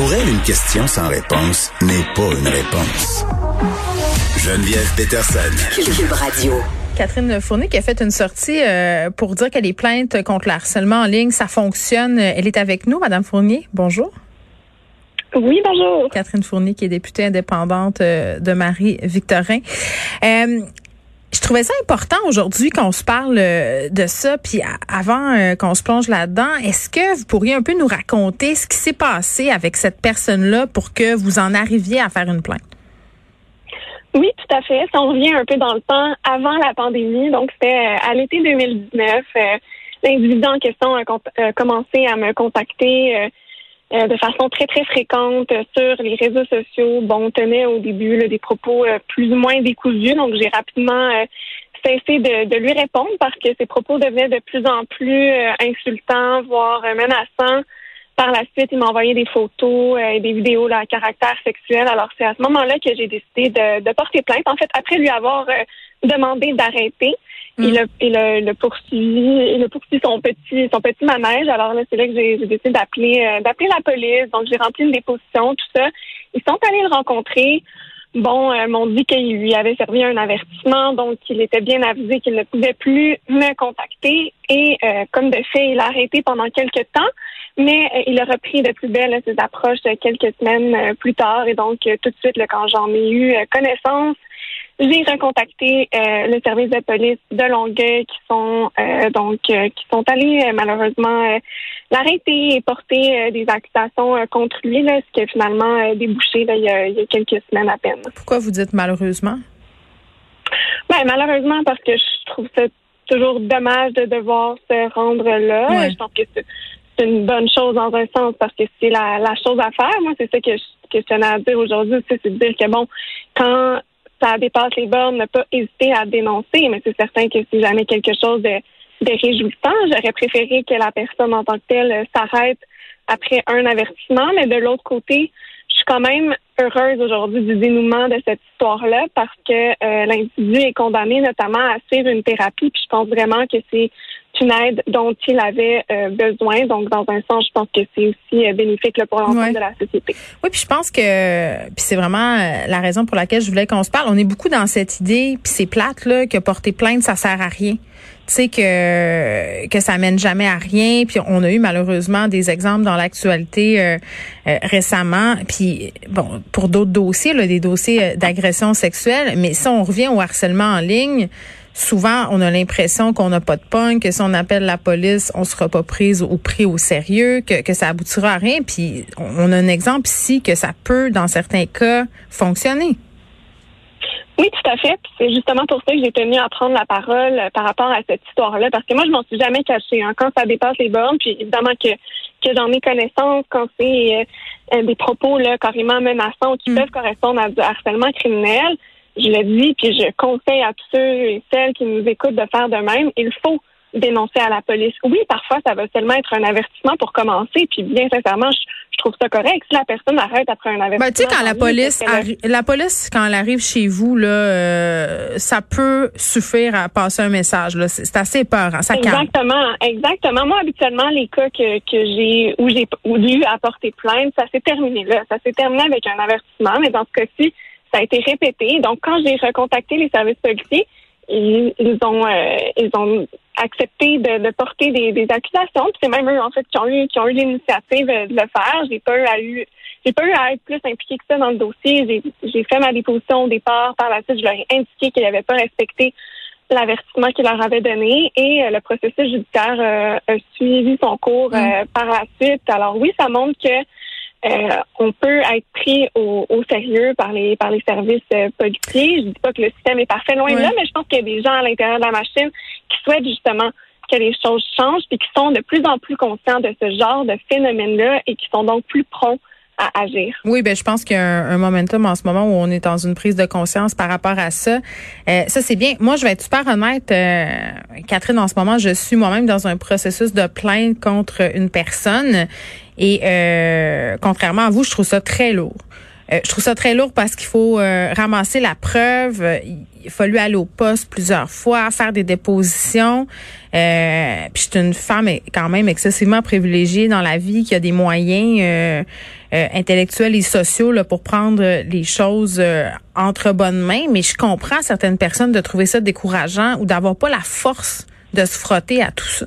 Pour elle, une question sans réponse n'est pas une réponse. Geneviève Peterson. Cube Radio. Catherine Fournier qui a fait une sortie euh, pour dire que les plaintes contre le harcèlement en ligne, ça fonctionne. Elle est avec nous, Madame Fournier. Bonjour. Oui, bonjour. Catherine Fournier, qui est députée indépendante euh, de Marie-Victorin. Euh, je trouvais ça important aujourd'hui qu'on se parle euh, de ça, puis avant euh, qu'on se plonge là-dedans, est-ce que vous pourriez un peu nous raconter ce qui s'est passé avec cette personne-là pour que vous en arriviez à faire une plainte? Oui, tout à fait. Si on revient un peu dans le temps, avant la pandémie, donc c'était euh, à l'été 2019, l'individu en question a commencé à me contacter de façon très, très fréquente sur les réseaux sociaux. Bon, tenait au début des propos plus ou moins décousus, donc j'ai rapidement cessé de, de, lui répondre parce que ses propos devenaient de plus en plus insultants, voire menaçants. Par la suite, il m'a envoyé des photos et des vidéos là, à caractère sexuel. Alors, c'est à ce moment-là que j'ai décidé de, de, porter plainte. En fait, après lui avoir demandé d'arrêter, il, a, il, a, le poursuivi, il a poursuivi son petit, son petit manège. Alors là, c'est là que j'ai décidé d'appeler, d'appeler la police. Donc, j'ai rempli une déposition, tout ça. Ils sont allés le rencontrer. Bon, euh, m'ont dit qu'il lui avait servi un avertissement, donc il était bien avisé qu'il ne pouvait plus me contacter. Et euh, comme de fait, il a arrêté pendant quelques temps, mais euh, il a repris de plus belle ses approches quelques semaines euh, plus tard. Et donc, tout de suite, là, quand j'en ai eu connaissance, j'ai recontacté euh, le service de police de Longueuil qui sont euh, donc euh, qui sont allés malheureusement l'arrêter et porter des accusations contre lui, là, ce qui a finalement débouché il, y a, il, y a, quelques semaines à peine. Pourquoi vous dites malheureusement? Ben, malheureusement parce que je trouve ça toujours dommage de devoir se rendre là. Je pense que c'est une bonne chose dans un sens parce que c'est la, la chose à faire. Moi, c'est ça que je, que je tenais à dire aujourd'hui, c'est de dire que bon, quand ça dépasse les bornes, ne pas hésiter à dénoncer. Mais c'est certain que si jamais quelque chose de, réjouissant, j'aurais préféré que la personne en tant que telle s'arrête après un avertissement. Mais de l'autre côté, je suis quand même heureuse aujourd'hui du dénouement de cette histoire-là parce que euh, l'individu est condamné notamment à suivre une thérapie. Puis je pense vraiment que c'est une aide dont il avait euh, besoin. Donc, dans un sens, je pense que c'est aussi euh, bénéfique là, pour l'ensemble de la société. Oui, puis je pense que puis c'est vraiment euh, la raison pour laquelle je voulais qu'on se parle. On est beaucoup dans cette idée, puis c'est plate là, que porter plainte, ça sert à rien. Tu sais que que ça mène jamais à rien. Puis on a eu malheureusement des exemples dans l'actualité récemment. Puis bon, pour d'autres dossiers, là, des dossiers d'agression sexuelle. Mais si on revient au harcèlement en ligne, souvent, on a l'impression qu'on n'a pas de pogne, que si on appelle la police, on sera pas prise ou pris au sérieux, que, que ça aboutira à rien. Puis, on a un exemple ici que ça peut, dans certains cas, fonctionner. Oui, tout à fait. C'est justement pour ça que j'ai tenu à prendre la parole euh, par rapport à cette histoire-là, parce que moi, je m'en suis jamais cachée. Hein. Quand ça dépasse les bornes, puis évidemment que, que j'en ai connaissance, quand c'est euh, euh, des propos là, carrément menaçants qui mm. peuvent correspondre à du harcèlement criminel, je le dis, puis je conseille à tous ceux et celles qui nous écoutent de faire de même. Il faut dénoncer à la police. Oui, parfois, ça va seulement être un avertissement pour commencer. Puis, bien sincèrement, je, trouve ça correct. Si la personne arrête après un avertissement. Ben, tu sais, quand la police, la police, quand elle arrive chez vous, là, euh, ça peut suffire à passer un message. Là. C'est, assez peur. Ça exactement, exactement. Moi, habituellement, les cas que, que j'ai où j'ai dû apporter plainte, ça s'est terminé là. Ça s'est terminé avec un avertissement. Mais dans ce cas-ci, ça a été répété. Donc, quand j'ai recontacté les services policiers, ils, ont euh, ils ont accepté de, porter des, des accusations. c'est même eux en fait qui ont eu qui ont eu l'initiative de le faire. J'ai pas eu à eu j'ai pas eu à être plus impliquée que ça dans le dossier. J'ai fait ma déposition au départ. Par la suite, je leur ai indiqué qu'ils n'avaient pas respecté l'avertissement qu'ils leur avaient donné et euh, le processus judiciaire euh, a suivi son cours mm. par la suite. Alors oui, ça montre que euh, on peut être pris au, sérieux par les par les services euh, policiers. Je dis pas que le système est parfait loin de là, mais je pense qu'il y a des gens à l'intérieur de la machine qui souhaitent justement que les choses changent puis qui sont de plus en plus conscients de ce genre de phénomène-là et qui sont donc plus prompts Oui, ben je pense qu'il y a un, momentum en ce moment où on est dans une prise de conscience par rapport à ça. Euh, ça c'est bien. Moi, je vais être super honnête, euh, Catherine. En ce moment, je suis moi-même dans un processus de plainte contre une personne et euh, contrairement à vous, je trouve ça très lourd. je trouve ça très lourd parce qu'il faut ramasser la preuve. A fallu aller au poste plusieurs fois, faire des dépositions. Euh, puis je suis une femme quand même excessivement privilégiée dans la vie, qui a des moyens euh, euh, intellectuels et sociaux là, pour prendre les choses entre bonnes mains. Mais je comprends certaines personnes de trouver ça décourageant ou d'avoir pas la force de se frotter à tout ça.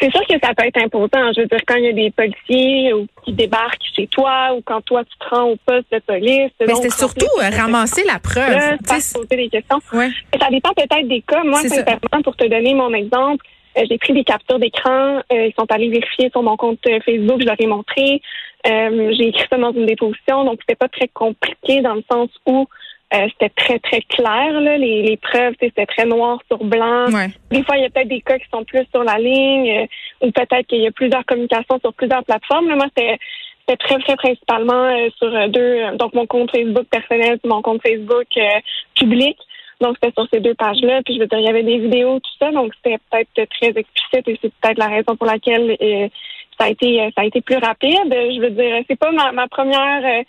C'est sûr que ça peut être important. Je veux dire, quand il y a des policiers qui débarquent chez toi ou quand toi tu te rends au poste de police. Mais c'est surtout euh, ramasser la preuve. poser des questions. Ça dépend peut-être des cas. Moi, sincèrement, pour te donner mon exemple, euh, j'ai pris des captures d'écran. Euh, ils sont allés vérifier sur mon compte Facebook. Je leur ai montré. j'ai écrit ça dans une déposition. Donc, c'était pas très compliqué dans le sens où euh, c'était très, très clair, là, les, les preuves, c'était très noir sur blanc. Des fois, il y a peut-être des cas qui sont plus sur la ligne euh, ou peut-être qu'il y a plusieurs communications sur plusieurs plateformes. moi, c'était très, très principalement euh, sur deux, donc mon compte Facebook personnel mon compte Facebook public. Donc, c'était sur ces deux pages-là. Puis, je veux dire, il y avait des vidéos, tout ça. Donc, c'était peut-être très explicite et c'est peut-être la raison pour laquelle ça a été ça a été plus rapide. Je veux dire, c'est pas ma, ma première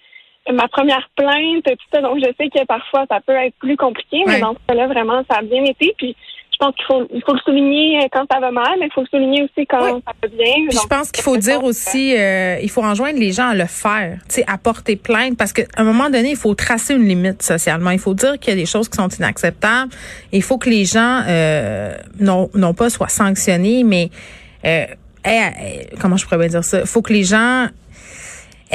ma première plainte, tout ça. Donc, je sais que parfois, ça peut être plus compliqué, mais dans ce cas-là, vraiment, ça a bien été. Puis, je pense qu'il faut, il faut le souligner quand ça va mal, mais il faut le souligner aussi quand ça va bien. Puis je pense qu'il faut dire aussi, euh, il faut enjoindre les gens à le faire, tu sais, à porter plainte, parce qu'à un moment donné, il faut tracer une limite socialement. Il faut dire qu'il y a des choses qui sont inacceptables. Il faut que les gens, euh, non, non pas soient sanctionnés, mais euh, comment je pourrais bien dire ça? Il faut que les gens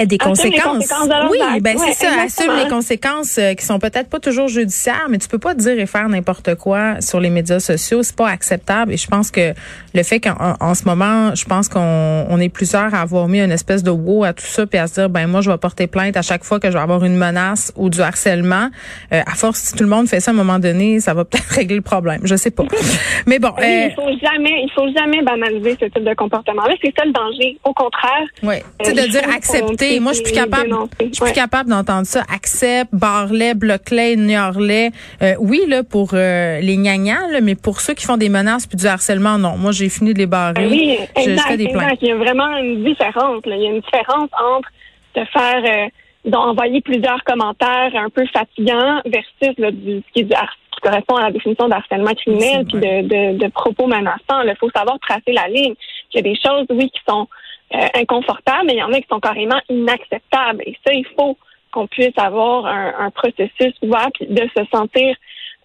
des conséquences. oui, ben c'est ça, assume les conséquences euh, qui sont peut-être pas toujours judiciaires, mais tu peux pas dire et faire n'importe quoi sur les médias sociaux, c'est pas acceptable et je pense que le fait qu'en ce moment, je pense qu'on on est plusieurs à avoir mis une espèce de wow à tout ça puis à se dire ben moi je vais porter plainte à chaque fois que je vais avoir une menace ou du harcèlement. Euh, à force si tout le monde fait ça à un moment donné, ça va peut-être régler le problème, je sais pas. mais bon, oui, euh, il faut jamais il faut jamais banaliser ce type de comportement là, c'est ça le danger. Au contraire. Oui, c'est de dire accepter moi, je suis plus capable. Je suis plus capable d'entendre ça. Accepte, barlet, bloc-les, Euh, oui, là, pour euh, les gnagnans, mais pour ceux qui font des menaces puis du harcèlement, non. Moi, j'ai fini de les barrer. Oui, exact, des exact. Il y a vraiment une différence. Là. Il y a une différence entre te faire euh, d'envoyer plusieurs commentaires un peu fatigants versus là, du, ce qui, est du qui correspond à la définition d'harcèlement criminel puis de, de, de, propos menaçants. Il faut savoir tracer la ligne. Il y a des choses, oui, qui sont euh, inconfortables, mais il y en a qui sont carrément inacceptables. Et ça, il faut qu'on puisse avoir un, un processus ouvert, de se sentir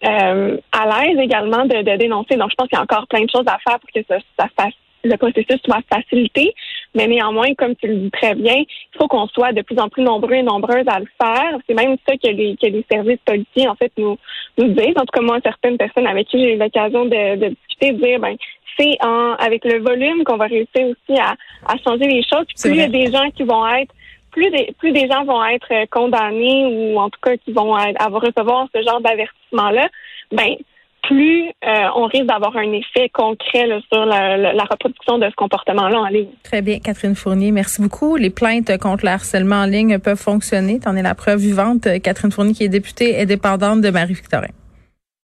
euh, à l'aise également de, de, dénoncer. Donc, je pense qu'il y a encore plein de choses à faire pour que ça, ça fasse le processus soit facilité, mais néanmoins, comme tu le dis très bien, il faut qu'on soit de plus en plus nombreux et nombreuses à le faire. C'est même ça que les, que les services policiers, en fait, nous, nous disent. En tout cas, moi, certaines personnes avec qui j'ai eu l'occasion de, de discuter, dire, ben, c'est en, avec le volume qu'on va réussir aussi à, à changer les choses. plus il y a des gens qui vont être plus des, plus des gens vont être condamnés ou en tout cas qui vont avoir recevoir ce genre d'avertissement-là, ben plus euh, on risque d'avoir un effet concret sur la, la, reproduction de ce comportement-là en ligne. Très bien, Catherine Fournier, merci beaucoup. Les plaintes contre le harcèlement en ligne peuvent fonctionner. Tu en es la preuve vivante. Catherine Fournier, qui est députée indépendante de Marie-Victorin.